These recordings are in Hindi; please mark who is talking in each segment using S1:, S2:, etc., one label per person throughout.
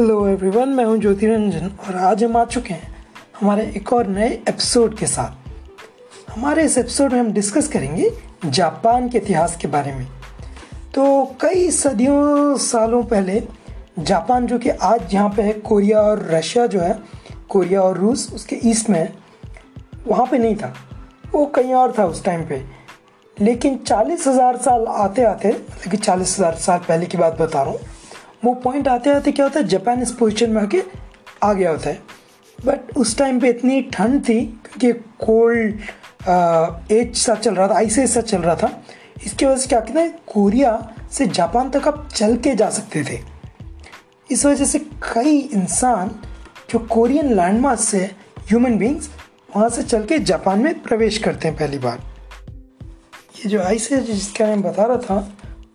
S1: हेलो एवरीवन मैं हूँ ज्योति रंजन और आज हम आ चुके हैं हमारे एक और नए एपिसोड के साथ। हमारे इस एपिसोड में हम डिस्कस करेंगे जापान के इतिहास के बारे में। तो कई सदियों, सालों पहले, जापान जो कि आज यहाँ पे है, कोरिया और रशिया जो है, कोरिया और रूस, उसके ईस्ट में है, वहाँ पे नहीं था। वो कहीं और था उस टाइम पे। लेकिन चालीस हज़ार साल आते आते मतलब कि चालीस हज़ार साल पहले की बात बता रहा हूँ वो पॉइंट आते आते क्या होता है? जापान इस पोजिशन में आके आ गया होता है। बट उस टाइम पे इतनी ठंड थी, क्योंकि कोल्ड एज सा चल रहा था आइस एज सा चल रहा था। इसकी वजह से क्या कहते हैं कोरिया से जापान तक आप चल के जा सकते थे। इस वजह से कई इंसान जो कोरियन लैंडमार्क से ह्यूमन बींग्स वहाँ से चल के जापान में प्रवेश करते हैं पहली बार। ये जो आइस है जिसका मैं बता रहा था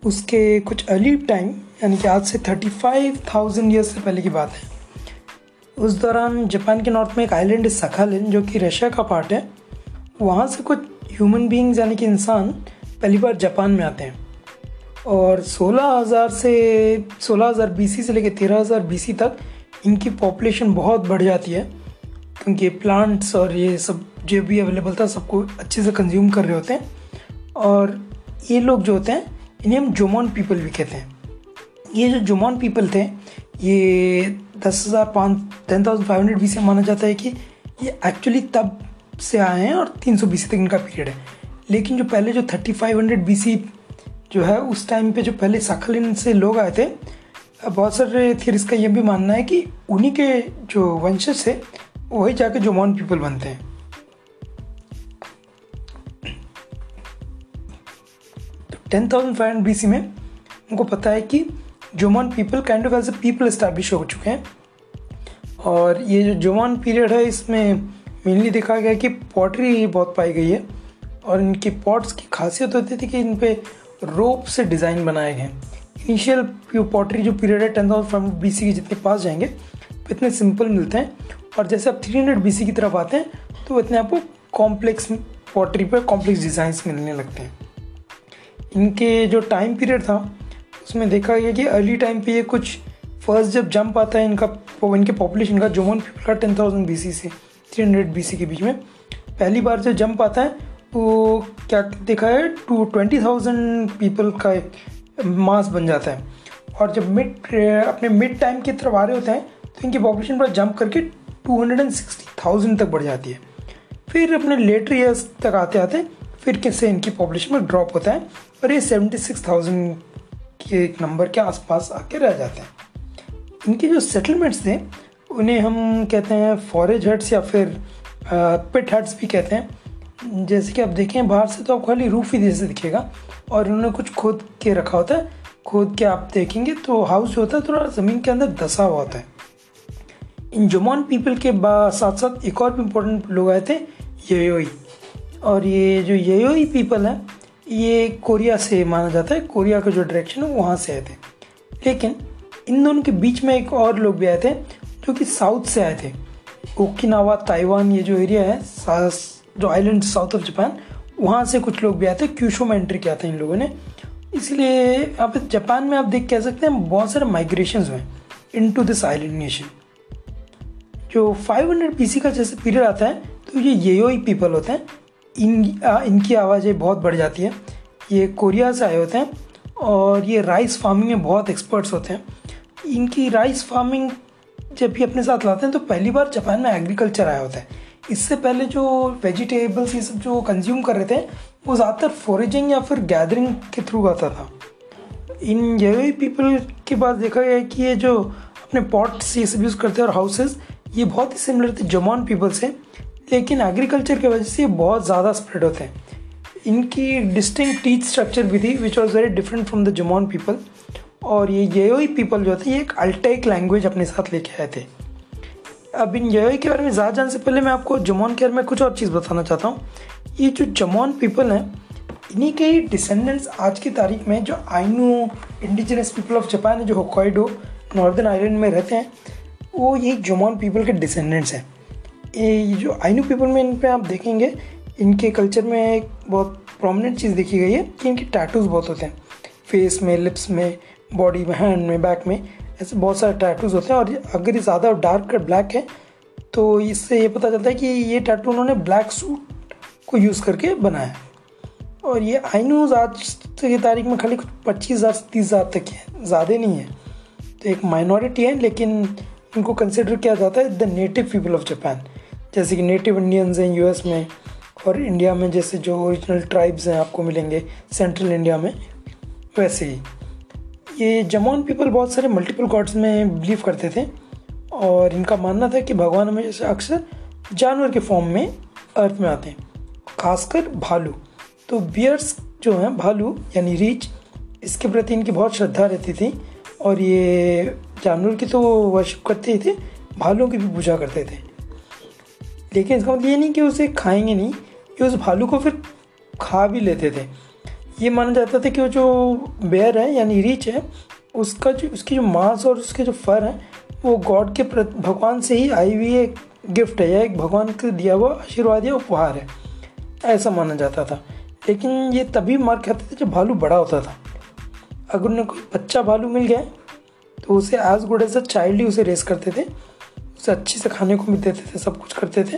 S1: उसके कुछ अर्ली टाइम यानी कि आज से थर्टी फाइव थाउज़ेंड ईयर्स से पहले की बात है। उस दौरान जापान के नॉर्थ में एक आइलैंड है सखालिन जो कि रशिया का पार्ट है। वहाँ से कुछ ह्यूमन बींग्स यानी कि इंसान पहली बार जापान में आते हैं। और 16,000 से 16,000 बीसी से लेकर 13,000 बीसी तक इनकी पॉपुलेशन बहुत बढ़ जाती है क्योंकि प्लांट्स और ये सब जो भी अवेलेबल था सबको अच्छे से कंज्यूम कर रहे होते हैं। और ये लोग जो होते हैं इन्हें हम जोमोन पीपल भी कहते हैं। ये जो जुमोन पीपल थे, ये दस हज़ार पाँच ten thousand five hundred B से माना जाता है कि ये एक्चुअली तब से आए हैं और तीन सौ बी सी तक इनका पीरियड है। लेकिन जो पहले जो thirty five hundred B C जो है, उस टाइम पे जो पहले साखलिन से लोग आए थे बहुत सारे थियरिस का ये भी मानना है कि उन्हीं के जो वंशज से वही जाके जोमोन पीपल बनते हैं। Ten thousand five hundred B में उनको पता है कि Jomon people kind of as a people establish हो चुके हैं। और ये जो जोमान पीरियड है, इसमें मेनली देखा गया कि पॉटरी बहुत पाई गई है और इनके पॉट्स की खासियत होती थी कि इन पर रोप से डिज़ाइन बनाए गए इनिशियल पॉटरी जो पीरियड है ten thousand five B C के जितने पास जाएँगे इतने सिंपल मिलते हैं। और जैसे आप थ्री हंड्रेड बी सी की तरफ़ आते हैं तो इतने आपको कॉम्प्लेक्स पॉटरी पर कॉम्प्लेक्स डिज़ाइंस मिलने लगते हैं। इनके जो टाइम पीरियड था, उसमें देखा गया कि अर्ली टाइम पे ये कुछ फ़र्स्ट जब जंप आता है इनका इनके पॉपुलेशन का जोमन पीपल का टेन थाउज़ेंड बीसी से थ्री हंड्रेड बीसी के बीच में, पहली बार जब जंप आता है तो क्या देखा है टू ट्वेंटी थाउज़ेंड पीपल का मास बन जाता है। और जब मिड अपने मिड टाइम की तरफ़ आ रहे होते हैं तो इनकी पॉपुलेशन पर जंप करके two hundred and sixty thousand तक बढ़ जाती है। फिर अपने लेटर ईयर्स तक आते आते फिर कैसे इनकी पॉपुलेशन में ड्रॉप होता है और ये सेवेंटी सिक्स थाउज़ेंड के एक नंबर के आसपास आके रह जाते हैं। इनके जो सेटलमेंट्स थे उन्हें हम कहते हैं फॉरेज हट्स या फिर पिट हट्स भी कहते हैं। जैसे कि आप देखें, बाहर से तो आप खाली रूफ ही जैसे दिखेगा और उन्होंने कुछ खोद के रखा होता है। खोद के आप देखेंगे तो हाउस जो होता है, थोड़ा ज़मीन के अंदर दसा हुआ होता है। इन जुमान पीपल के साथ साथ एक और भी इम्पोर्टेंट लोग आए थे योई और ये जो योई पीपल हैं ये कोरिया से माना जाता है, कोरिया का जो डायरेक्शन है, वहाँ से आए थे। लेकिन इन दोनों के बीच में एक और लोग भी आए थे, जो कि साउथ से आए थे। ओकिनावा, ताइवान, ये जो एरिया है जो आइलैंड साउथ ऑफ़ जापान वहाँ से कुछ लोग भी आए थे। क्यूशो में एंट्री किया था इन लोगों ने। इसलिए आप जापान में आप देख कह सकते हैं, बहुत सारे माइग्रेशन हुए into this island nation जो 500 हंड्रेड का जैसे पीरियड आता है तो ये येयोई पीपल होते हैं। इन आ, इनकी आवाज़ें बहुत बढ़ जाती है। ये कोरिया से आए होते हैं और ये राइस फ़ार्मिंग में बहुत एक्सपर्ट्स होते हैं। इनकी राइस फ़ार्मिंग जब भी अपने साथ लाते हैं तो पहली बार जापान में एग्रीकल्चर आया होता है। इससे पहले जो वेजिटेबल्स ये सब जो कंज्यूम कर रहे थे वो ज़्यादातर फॉरेजिंग या फिर गैदरिंग के थ्रू आता था। इन ये पीपल के बाद देखा गया कि ये जो अपने पॉट्स ये सब यूज़ करते हैं और हाउसेज ये बहुत ही सिमिलर थे जमान पीपल से। लेकिन एग्रीकल्चर की वजह से ये बहुत ज़्यादा स्प्रेड होते हैं। इनकी डिस्टिंग टीच स्ट्रक्चर भी थी which was very different from the Jomon people और ये येओई पीपल जो थे, ये एक अल्टेक लैंग्वेज अपने साथ लेके आए थे। अब इन येओई के बारे में ज़्यादा जानने से पहले मैं आपको जमॉन के बारे में कुछ और चीज़ बताना चाहता हूँ। ये जो जमॉन पीपल हैं, इन्हीं के ही डिसेंडेंट्स आज की तारीख में जो Ainu indigenous people of Japan जो होकाइडो नॉर्दर्न आइलैंड में रहते हैं, वो ये जमॉन पीपल के डिसेंडेंट्स हैं। ये जो आइनू पीपल में इन पर आप देखेंगे, इनके कल्चर में एक बहुत प्रोमिनेंट चीज़ देखी गई है कि इनके टैटूज़ बहुत होते हैं। फेस में लिप्स में बॉडी में हैंड में बैक में, ऐसे बहुत सारे टैटूज होते हैं। और अगर ये ज़्यादा डार्क और ब्लैक है तो इससे ये पता चलता है कि ये टैटू उन्होंने ब्लैक सूट को यूज़ करके बनाया। और ये आई न्यूज़ आज की तारीख में खाली कुछ पच्चीस हज़ार से तीस हज़ार तक है, ज़्यादा नहीं है। तो एक माइनॉरिटी है, लेकिन इनको कंसिडर किया जाता है the native people of Japan जैसे कि नेटिव इंडियंस हैं यूएस में और इंडिया में जैसे जो ओरिजिनल ट्राइब्स हैं आपको मिलेंगे सेंट्रल इंडिया में, वैसे ही। ये जमौन पीपल बहुत सारे मल्टीपल गॉड्स में बिलीव करते थे और इनका मानना था कि भगवान हमें जैसे अक्सर जानवर के फॉर्म में अर्थ में आते हैं, खासकर भालू। तो बियर्स जो हैं, भालू यानी रीच इसके प्रति इनकी बहुत श्रद्धा रहती थी और ये जानवर की तो वर्शिप करते ही थे, भालुओं की भी पूजा करते थे। लेकिन इसका मतलब ये नहीं कि उसे खाएँगे नहीं कि उस भालू को फिर खा भी लेते थे। ये माना जाता था कि वो जो बेयर है यानी रीच है, उसका जो, उसकी जो मांस और उसके जो फर है, वो गॉड के भगवान से ही आई हुई एक गिफ्ट है या एक भगवान का दिया हुआ आशीर्वाद या उपहार है। ऐसा माना जाता था। लेकिन ये तभी मार खाते थे जब भालू बड़ा होता था। अगर उन्हें कोई बच्चा भालू मिल गया तो उसे as good as a child ही उसे रेस करते थे। उसे अच्छे से खाने को भी देते थे, सब कुछ करते थे।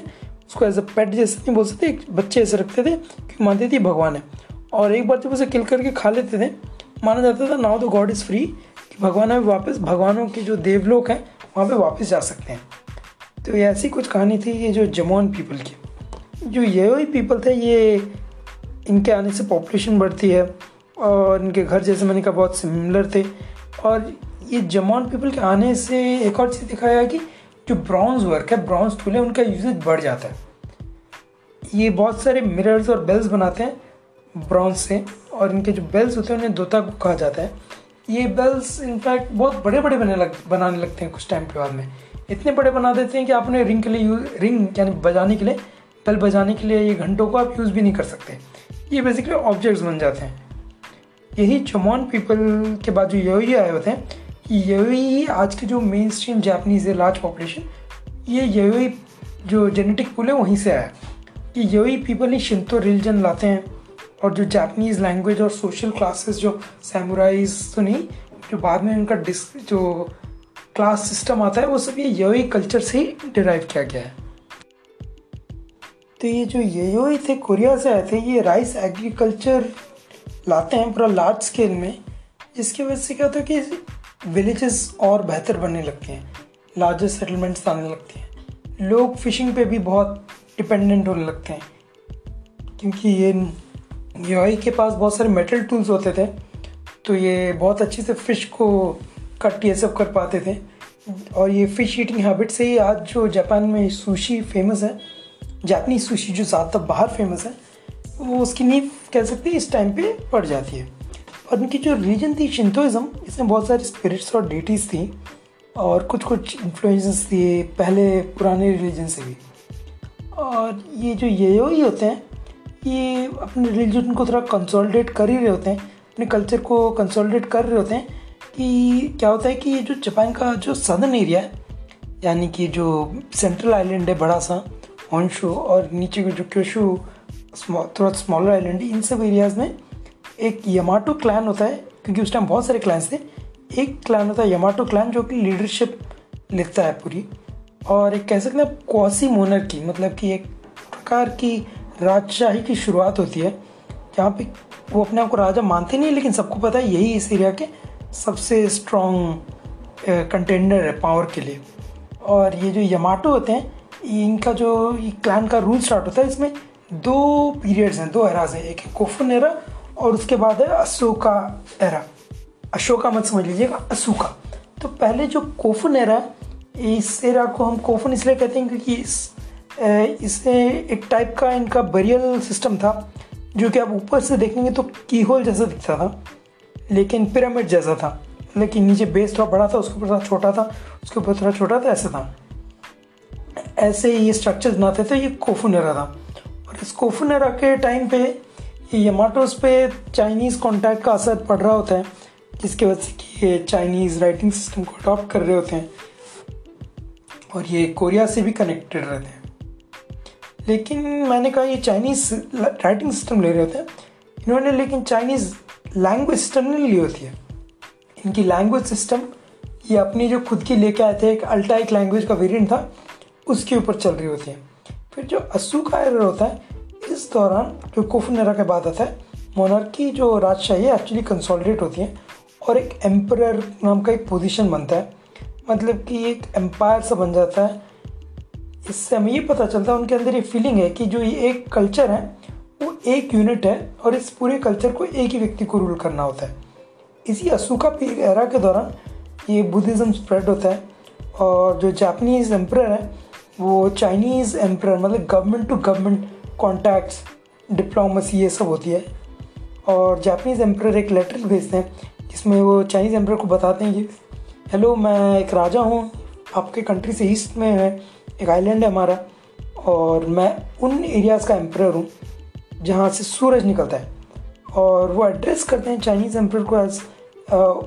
S1: उसको एज अ पेट जैसे नहीं बोल सकते, एक बच्चे ऐसे रखते थे क्योंकि मानते थे भगवान है। और एक बार जब उसे किल करके खा लेते थे, माना जाता था now the god is free कि भगवान अभी वापस, भगवानों के जो देवलोक हैं, वहाँ पे वापस जा सकते हैं। तो ये ऐसी कुछ कहानी थी ये जो जमोन पीपल की। जो ये पीपल थे, ये इनके आने से पॉपुलेशन बढ़ती है, और इनके घर जैसे मैंने कहा बहुत सिमिलर थे। और ये जमॉन पीपल के आने से एक और चीज़ दिखाया कि जो ब्राउन्स वर्क है ब्राउन्स टूल है, उनका यूजेज बढ़ जाता है। ये बहुत सारे मिरर्स और बेल्स बनाते हैं ब्राउन्स से, और इनके जो बेल्स होते हैं, उन्हें दोता कहा जाता है। ये बेल्स इनफैक्ट बहुत बड़े बड़े बने लग, बनाने लगते हैं कुछ टाइम के बाद में। इतने बड़े बना देते हैं कि आप उन्हें रिंग के लिए यूज़ रिंग यानी बजाने के लिए बेल बजाने के लिए ये घंटों को आप यूज़ भी नहीं कर सकते। ये बेसिकली ऑब्जेक्ट्स बन जाते हैं। यही चमोन पीपल के बाद जो योई आए होते हैं योई आज के जो मेन स्ट्रीम जैपनीज है लार्ज पॉपुलेशन ये योई जो जेनेटिक पुल है वहीं से आया। कि योई पीपल ही शिंतो रिलीजन लाते हैं और जो जापनीज़ लैंग्वेज और सोशल क्लासेस जो सैमुराइज तो नहीं, जो बाद में उनका डिस जो क्लास सिस्टम आता है, वो सब ये योई कल्चर से ही डिराइव किया गया है। तो ये जो योई थे कोरिया से आए थे, ये राइस एग्रीकल्चर लाते हैं पूरा लार्ज स्केल में। जिसकी वजह से क्या होता है कि विलेजेस और बेहतर बनने लगते हैं लार्जर सेटलमेंट्स आने लगते हैं। लोग फिशिंग पे भी बहुत डिपेंडेंट होने लगते हैं, क्योंकि ये यूआई के पास बहुत सारे मेटल टूल्स होते थे तो ये बहुत अच्छे से फ़िश को कट ये सब कर पाते थे। और ये फ़िश ईटिंग हैबिट से ही आज जो जापान में सुशी फ़ेमस है जापानी सुशी जो ज़्यादातर बाहर फ़ेमस है, वो उसकी नींव कह सकते हैं इस टाइम पे पड़ जाती है। और उनकी जो रिलीजन थी शिंतोइज़म इसमें बहुत सारे स्पिरिट्स और डेटीज़ थी और कुछ कुछ इन्फ्लुएंसेस थे, पहले पुराने रिलीजन से भी। और ये जो ये ही होते हैं, ये अपने रिलीजन को थोड़ा कंसोलिडेट कर ही रहे होते हैं, अपने कल्चर को कंसोलिडेट कर रहे होते हैं कि क्या होता है कि ये जो जापान का जो सदर्न एरिया है, यानी कि जो सेंट्रल आइलैंड है बड़ा सा हॉन्शो और नीचे का जो क्योशु थोड़ा स्मॉलर आइलैंड इन सब एरियाज़ में एक यमाटो क्लैन होता है, क्योंकि उस टाइम बहुत सारे क्लैंस थे। एक क्लैन होता है यमाटो क्लैन जो कि लीडरशिप लेता है पूरी। और एक कह सकते हैं क्वासी मोनर की मतलब कि एक प्रकार की राजशाही की शुरुआत होती है, जहाँ पे वो अपने आप को राजा मानते नहीं लेकिन सबको पता है यही इस एरिया के सबसे स्ट्रॉन्ग कंटेंडर है पावर के लिए। और ये जो यमाटो होते हैं इनका जो क्लैन का रूल स्टार्ट होता है, इसमें दो पीरियड्स हैं, दो एराज हैं। एक है कोफन एरा और उसके बाद है अशोका एरा। अशोका मत समझ लीजिएगा, अशोका। तो पहले जो कोफन एरा इस एरा को हम कोफन इसलिए कहते हैं क्योंकि इस इसमें एक टाइप का इनका बरियल सिस्टम था, जो कि आप ऊपर से देखेंगे तो की होल जैसा दिखता था, लेकिन पिरामिड जैसा था। लेकिन नीचे बेस थोड़ा बड़ा था, उसके ऊपर थोड़ा छोटा था, उसके ऊपर थोड़ा छोटा था, ऐसा था। ऐसे ही ये स्ट्रक्चर्स बनाते थे, ये कोफुन एरा था। स्कोफनरा के टाइम पे यमाटोस पे चाइनीज़ कॉन्टैक्ट का असर पड़ रहा होता है, जिसकी वजह से कि ये चाइनीज़ राइटिंग सिस्टम को अडॉप्ट कर रहे होते हैं। और ये कोरिया से भी कनेक्टेड रहते हैं। लेकिन मैंने कहा ये चाइनीज़ राइटिंग सिस्टम ले रहे होते हैं। इन्होंने लेकिन चाइनीज़ लैंग्वेज सिस्टम नहीं ली होती है। इनकी लैंग्वेज सिस्टम ये अपनी जो खुद की लेके आए थे, एक अल्टाइक लैंग्वेज का वेरिएंट था, उसके ऊपर चल रही होती है। फिर जो असू का एरर होता है इस दौरान जो कोफनेरा के बाद आता है मोनार्की जो राजशाही है एक्चुअली कंसोलिडेट होती है और एक एम्पर नाम का एक पोजीशन बनता है। मतलब कि एक एम्पायर सा बन जाता है। इससे हमें ये पता चलता है, उनके अंदर ये फीलिंग है कि जो ये एक कल्चर है, वो एक यूनिट है और इस पूरे कल्चर को एक ही व्यक्ति को रूल करना होता है। इसी असूका एरा के दौरान ये बुद्धिज़्म स्प्रेड होता है और जो जापनीज़ एम्पर है, वो चाइनीज़ एम्पर मतलब government to government contacts diplomacy ये सब होती है। और जापनीज़ एम्प्रर एक लेटर भेजते हैं, जिसमें वो चाइनीज़ एम्पर को बताते हैं कि हेलो मैं एक राजा हूँ, आपके कंट्री से ईस्ट में है, एक आइलैंड है हमारा, और मैं उन एरियाज़ का एम्प्रर हूँ, जहाँ से सूरज निकलता है। और वो एड्रेस करते हैं चाइनीज़ एम्पर को एज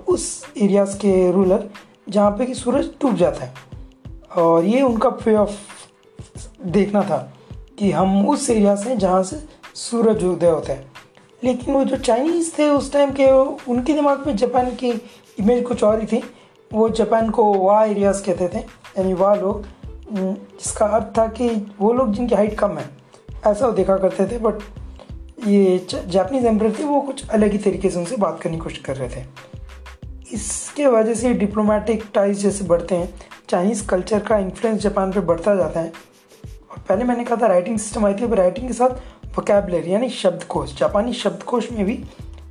S1: उस एरियाज़ के रूलर जहाँ पे कि सूरज डूब जाता है। और ये उनका वे ऑफ़ देखना था। कि हम उस एरिया से जहाँ से सूरज उदय होता है। लेकिन वो जो चाइनीज़ थे उस टाइम के, उनके दिमाग में जापान की इमेज कुछ और ही थी। वो जापान को वाह एरियाज़ कहते थे। यानी वाह लोग जिसका अर्थ था कि वो लोग जिनकी हाइट कम है। ऐसा वो देखा करते थे बट ये जापानीज एम्पर थे, वो कुछ अलग ही तरीके से उनसे बात करने की कोशिश कर रहे थे। इसके वजह से डिप्लोमेटिक टाइज जैसे बढ़ते हैं। चाइनीज़ कल्चर का इन्फ्लुएंस जापान पे बढ़ता जाता है। और पहले मैंने कहा था राइटिंग सिस्टम आई थी, अब राइटिंग के साथ वोकेबलरी यानी शब्दकोश, जापानी शब्दकोश में भी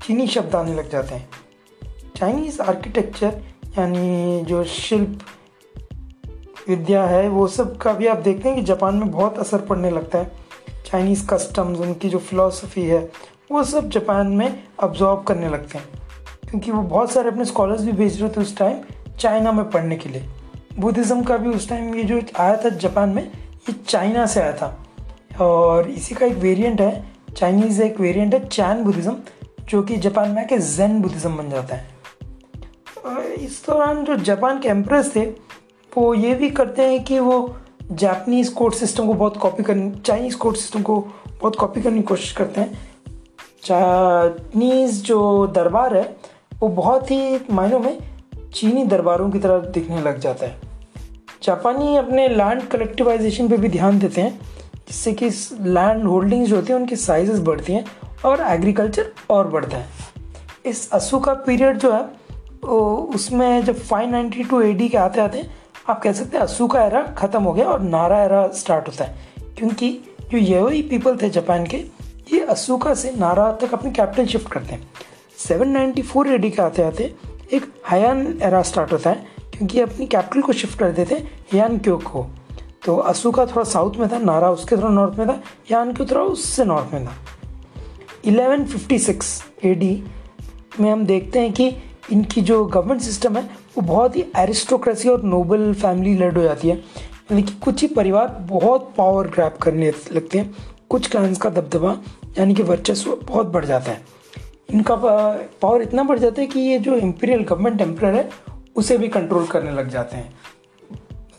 S1: चीनी शब्द आने लग जाते हैं। चाइनीज़ आर्किटेक्चर यानी जो शिल्प विद्या है, वो सब का भी आप देखते हैं कि जापान में बहुत असर पड़ने लगता है। चाइनीज़ कस्टम्स उनकी जो फिलोसफी है, वो सब जापान में अब्जॉर्ब करने लगते हैं। क्योंकि वो बहुत सारे अपने स्कॉलर्स भी भेज रहे थे उस टाइम चाइना में पढ़ने के लिए। बुद्धिज़्म का भी उस टाइम ये जो आया था जापान में ये चाइना से आया था। और इसी का एक वेरिएंट है चाइनीज़ एक वेरिएंट है चैन बुद्धिज़्म जो कि जापान में आके जैन बुद्धिज़्म बन जाता है। इस दौरान जो जापान के एम्प्रेस थे, वो ये भी करते हैं कि वो जापनीज़ कोर्ट सिस्टम को बहुत कॉपी करने चाइनीज़ कोर्ट सिस्टम को बहुत कॉपी करने की कोशिश करते हैं। चाइनीज़ जो दरबार है, वो बहुत ही मायनों में चीनी दरबारों की तरह दिखने लग जाता है। जापानी अपने लैंड कलेक्टिवाइजेशन पे भी ध्यान देते हैं, जिससे कि लैंड होल्डिंग्स जो होती हैं, उनकी साइजेस बढ़ती हैं और एग्रीकल्चर और बढ़ता है। इस असू का पीरियड जो है, वो उसमें जब 592 एडी के आते आते, आप कह सकते हैं असू का एरा ख़त्म हो गया और नारा एरा स्टार्ट होता है। क्योंकि जो ये पीपल थे जापान के, ये असूका से नारा तक अपनी कैपिटल शिफ्ट करते हैं। 794 एडी के आते आते, एक हयान एरा स्टार्ट होता है क्योंकि अपनी कैपिटल को शिफ्ट कर देते क्यो को? तो असूका थोड़ा साउथ में था, नारा उसके थोड़ा नॉर्थ में था, यान क्यो थोड़ा उससे नॉर्थ में था। 1156 एडी में हम देखते हैं कि इनकी जो गवर्नमेंट सिस्टम है, वो बहुत ही एरिस्टोक्रेसी और नोबल फैमिली लेड हो जाती है। यानी कि कुछ ही परिवार बहुत पावर ग्रैप करने लगते हैं। कुछ क्लाइंस का दबदबा, यानी कि वर्चस्व बहुत बढ़ जाता है। इनका पावर इतना बढ़ जाता है कि ये जो इम्पीरियल गवर्नमेंट एम्पर है उसे भी कंट्रोल करने लग जाते हैं।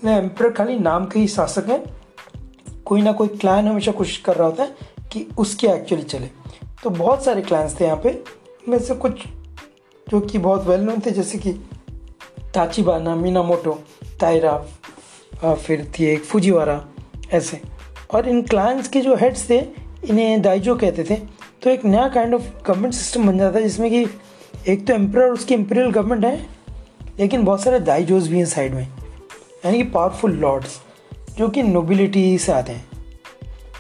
S1: एम्पर खाली नाम के ही शासक हैं। कोई ना कोई क्लाइन हमेशा कोशिश कर रहा होता है कि उसके एक्चुअली चले। तो बहुत सारे क्लाइंस थे यहाँ पे। में से कुछ जो कि बहुत वेल नोन थे, जैसे कि ताचिबाना मीनामोटो तायरा फिर थी एक फुजीवारा, ऐसे। और इन क्लाइंट्स के जो हेड्स थे, इन्हें दाइजो कहते थे। तो एक नया काइंड ऑफ़ गवर्नमेंट सिस्टम बन जाता है, जिसमें कि एक तो एम्पर उसकी इम्पीरियल गवर्नमेंट है। लेकिन बहुत सारे दाइजोज भी हैं साइड में, यानी कि पावरफुल लॉर्ड्स जो कि नोबिलिटी से आते हैं।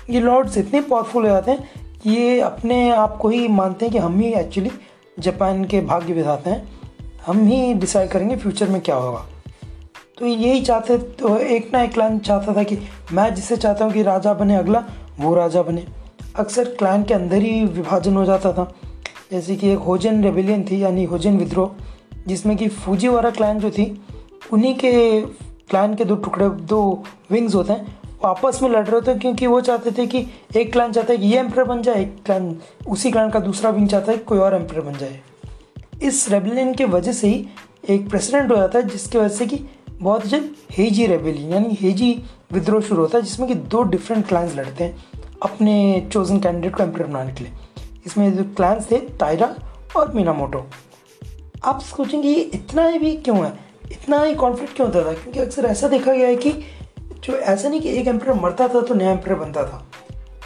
S1: ये लॉर्ड्स इतने पावरफुल हो जाते हैं कि ये अपने आप को ही मानते हैं कि हम ही एक्चुअली जापान के भाग्य विधाते हैं। हम ही डिसाइड करेंगे फ्यूचर में क्या होगा। तो यही चाहते तो एक ना एक क्लान चाहता था कि मैं जिसे चाहता हूँ कि राजा बने, अगला वो राजा बने। अक्सर क्लान के अंदर ही विभाजन हो जाता था। जैसे कि एक होजन रेबिलियन थी, यानी होजन विद्रोह। जिसमें कि फूजी वाला क्लान जो थी, उन्हीं के क्लान के दो टुकड़े, दो विंग्स होते हैं। आपस में लड़ रहे थे क्योंकि वो चाहते थे कि एक क्लान चाहता है कि ये एम्पर बन जाए, एक क्लान उसी क्लान का दूसरा विंग चाहता है कि कोई और एम्पर बन जाए। इस रेबेलियन के वजह से ही एक प्रेसिडेंट हो जाता है, जिसकी वजह से कि बहुत जल्द हेजी रेबेलियन यानी हेजी विद्रोह शुरू होता है, जिसमें कि दो डिफरेंट क्लान्स लड़ते हैं अपने चोजन कैंडिडेट को एम्पर बनाने के लिए। इसमें जो क्लान्स थे टायरा और मीनामोटो आप सोचेंगे, ये इतना भी क्यों है? इतना ही कॉन्फ्लिक्ट क्यों होता था? क्योंकि अक्सर ऐसा देखा गया है कि जो ऐसा नहीं कि एक एम्पर मरता था तो नया एम्पर बनता था।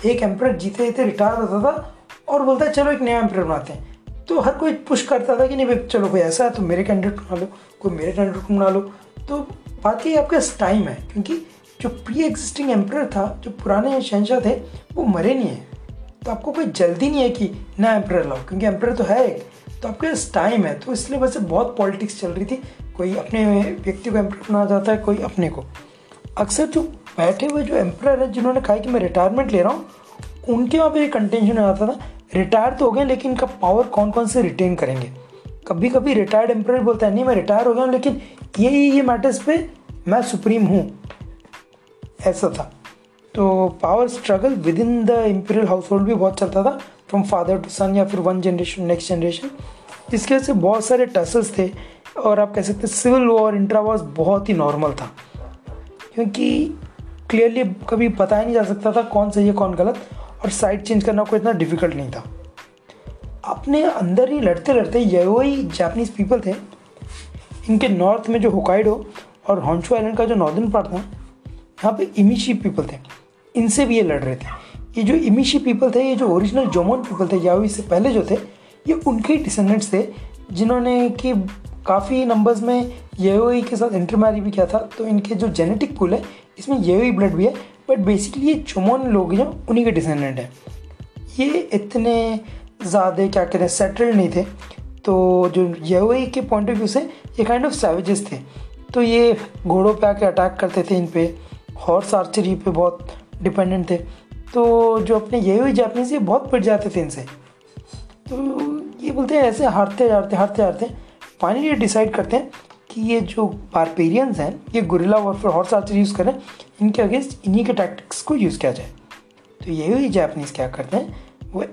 S1: एक एम्पर जीते जीते रिटायर होता था और बोलता है, चलो एक नया एम्पर बनाते हैं। तो हर कोई पुश करता था कि नहीं, भाई चलो कोई ऐसा है तो मेरे कैंडिडेट बना लो, कोई मेरे कैंडिडेट बना लो। तो बात ये आपके टाइम है, क्योंकि जो प्री एग्जिस्टिंग एम्पर था, जो पुराने शहनशाह थे, वो मरे नहीं है। तो आपको कोई जल्दी नहीं है कि नया एम्पर लाओ, क्योंकि एम्पर तो है एक। तो आपके पास टाइम है तो इसलिए वैसे बहुत पॉलिटिक्स चल रही थी। कोई अपने व्यक्ति को एम्पर बनाना चाहता है, कोई अपने को। अक्सर जो बैठे हुए जो एम्पर हैं, जिन्होंने कहा कि मैं रिटायरमेंट ले रहा हूँ, उनके वहाँ पे कंटेंशन हो जाता था रिटायर तो हो गए, लेकिन इनका पावर कौन कौन से रिटेन करेंगे? कभी कभी रिटायर्ड एम्पर बोलता है, नहीं, मैं रिटायर हो गया हूँ, लेकिन ये ये मैटर्स पे मैं सुप्रीम हूँ। ऐसा था। तो power struggle within the imperial household भी बहुत चलता था फ्रॉम फादर टू सन या फिर वन जनरेशन नेक्स्ट जनरेशन जिसकी वजह से बहुत सारे टसल्स थे और आप कह सकते सिविल वॉर इंट्रा वॉर्स बहुत ही नॉर्मल था। क्योंकि क्लियरली कभी पता ही नहीं जा सकता था कौन सही है, कौन गलत और साइड चेंज करना कोई इतना डिफ़िकल्ट नहीं था। अपने अंदर ही लड़ते लड़ते यही जापनीज़ पीपल थे, इनके नॉर्थ में जो हुकाइडो और हॉन्शो आइलैंड का जो नॉर्दर्न पार्ट था, यहाँ पे इमिशी पीपल थे। इनसे भी ये लड़ रहे थे। ये जो इमिशी पीपल थे, ये जो ओरिजिनल जोमोन पीपल थे यावी से पहले जो थे ये उनके डिसेंडेंट्स थे, जिन्होंने कि काफ़ी नंबर्स में ये के साथ इंटरमैरी भी किया था। तो इनके जो जेनेटिक पुल है, इसमें ये ब्लड भी है बट बेसिकली ये चुमोन लोग जो उन्हीं के डिसेंडेंट हैं। ये इतने ज़्यादा, क्या कहते हैं सेटल्ड नहीं थे। तो जो ये के पॉइंट ऑफ़ व्यू से ये काइंड ऑफ़ सैवेजेस थे। तो ये घोड़ों पे आके अटैक करते थे इन पर हॉर्स आर्चरी पे बहुत डिपेंडेंट थे। तो जो अपने ये हुई जापनीज ये बहुत पिट जाते थे इनसे। तो बोलते हैं, ऐसे हारते हारते हारते हारते फाइनली ये डिसाइड करते हैं कि ये जो बारपेरियंस हैं, ये guerrilla warfare horse archer use करें इनके अगेंस्ट इन्हीं के टैक्टिक्स को यूज़ किया जाए। तो ये हुई जापनीज़ क्या करते हैं, वो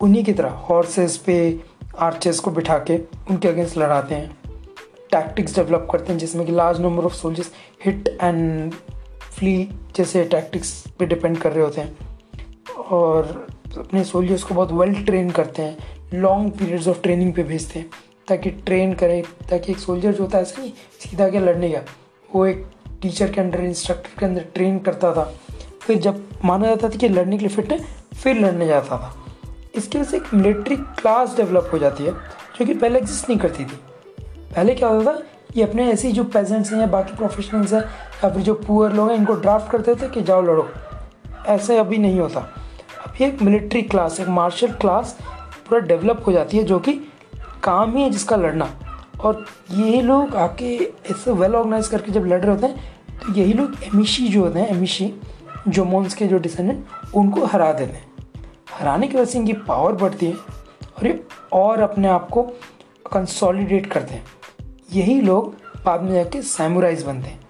S1: उन्हीं की तरह हॉर्सेस पे आर्चर्स को बिठा के उनके अगेंस्ट लड़ाते हैं। टैक्टिक्स डेवलप करते हैं, जिसमें कि large number of soldiers hit and flee जैसे टैक्टिक्स पे डिपेंड कर रहे होते हैं। और अपने सोल्जर्स को बहुत वेल ट्रेन करते हैं लॉन्ग पीरियड्स ऑफ़ ट्रेनिंग पे भेजते हैं, ताकि ट्रेन करें, ताकि एक सोल्जर जो होता है ऐसा नहीं सीधा के लड़ने का, वो एक टीचर के अंडर इंस्ट्रक्टर के अंदर ट्रेन करता था। फिर जब माना जाता था कि लड़ने के लिए फिट है, फिर लड़ने जाता था। इसकी वजह से एक मिलिट्री क्लास डेवलप हो जाती है, जो कि पहले एग्जिस्ट नहीं करती थी। पहले क्या होता था ये अपने ऐसे जो पेजेंट्स हैं या बाकी प्रोफेशनल्स हैं, या फिर जो पुअर लोग हैं, इनको ड्राफ्ट करते थे कि जाओ लड़ो। ऐसे अभी नहीं होता। अभी एक मिलिट्री क्लास एक मार्शल क्लास पूरा डेवलप हो जाती है, जो कि काम ही है जिसका लड़ना। और यही लोग आके ऐसे वेल ऑर्गेनाइज करके जब लड़ रहे होते हैं तो यही लोग एमिशी जो होते हैं एमिशी जोमोन्स के जो डिसेंडेंट उनको हरा देते हैं। हराने की वजह से इनकी पावर बढ़ती है और ये और अपने आप को कंसोलिडेट करते हैं। यही लोग बाद में जाके सैमुराइज बनते हैं।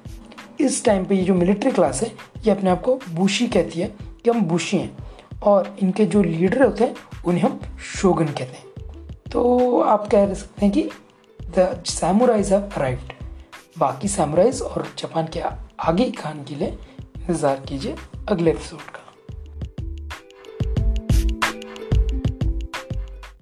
S1: इस टाइम पे ये जो मिलिट्री क्लास है, ये अपने आप को बुशी कहती है कि हम बुशी हैं। और इनके जो लीडर होते हैं, उन्हें हम शोगन कहते हैं। तो आप कह सकते हैं कि द सैमुराइज हैव अराइव्ड बाकी सैमराइज़ और जापान के आगे खान कहानी के लिए इंतज़ार कीजिए अगले एपिसोड का।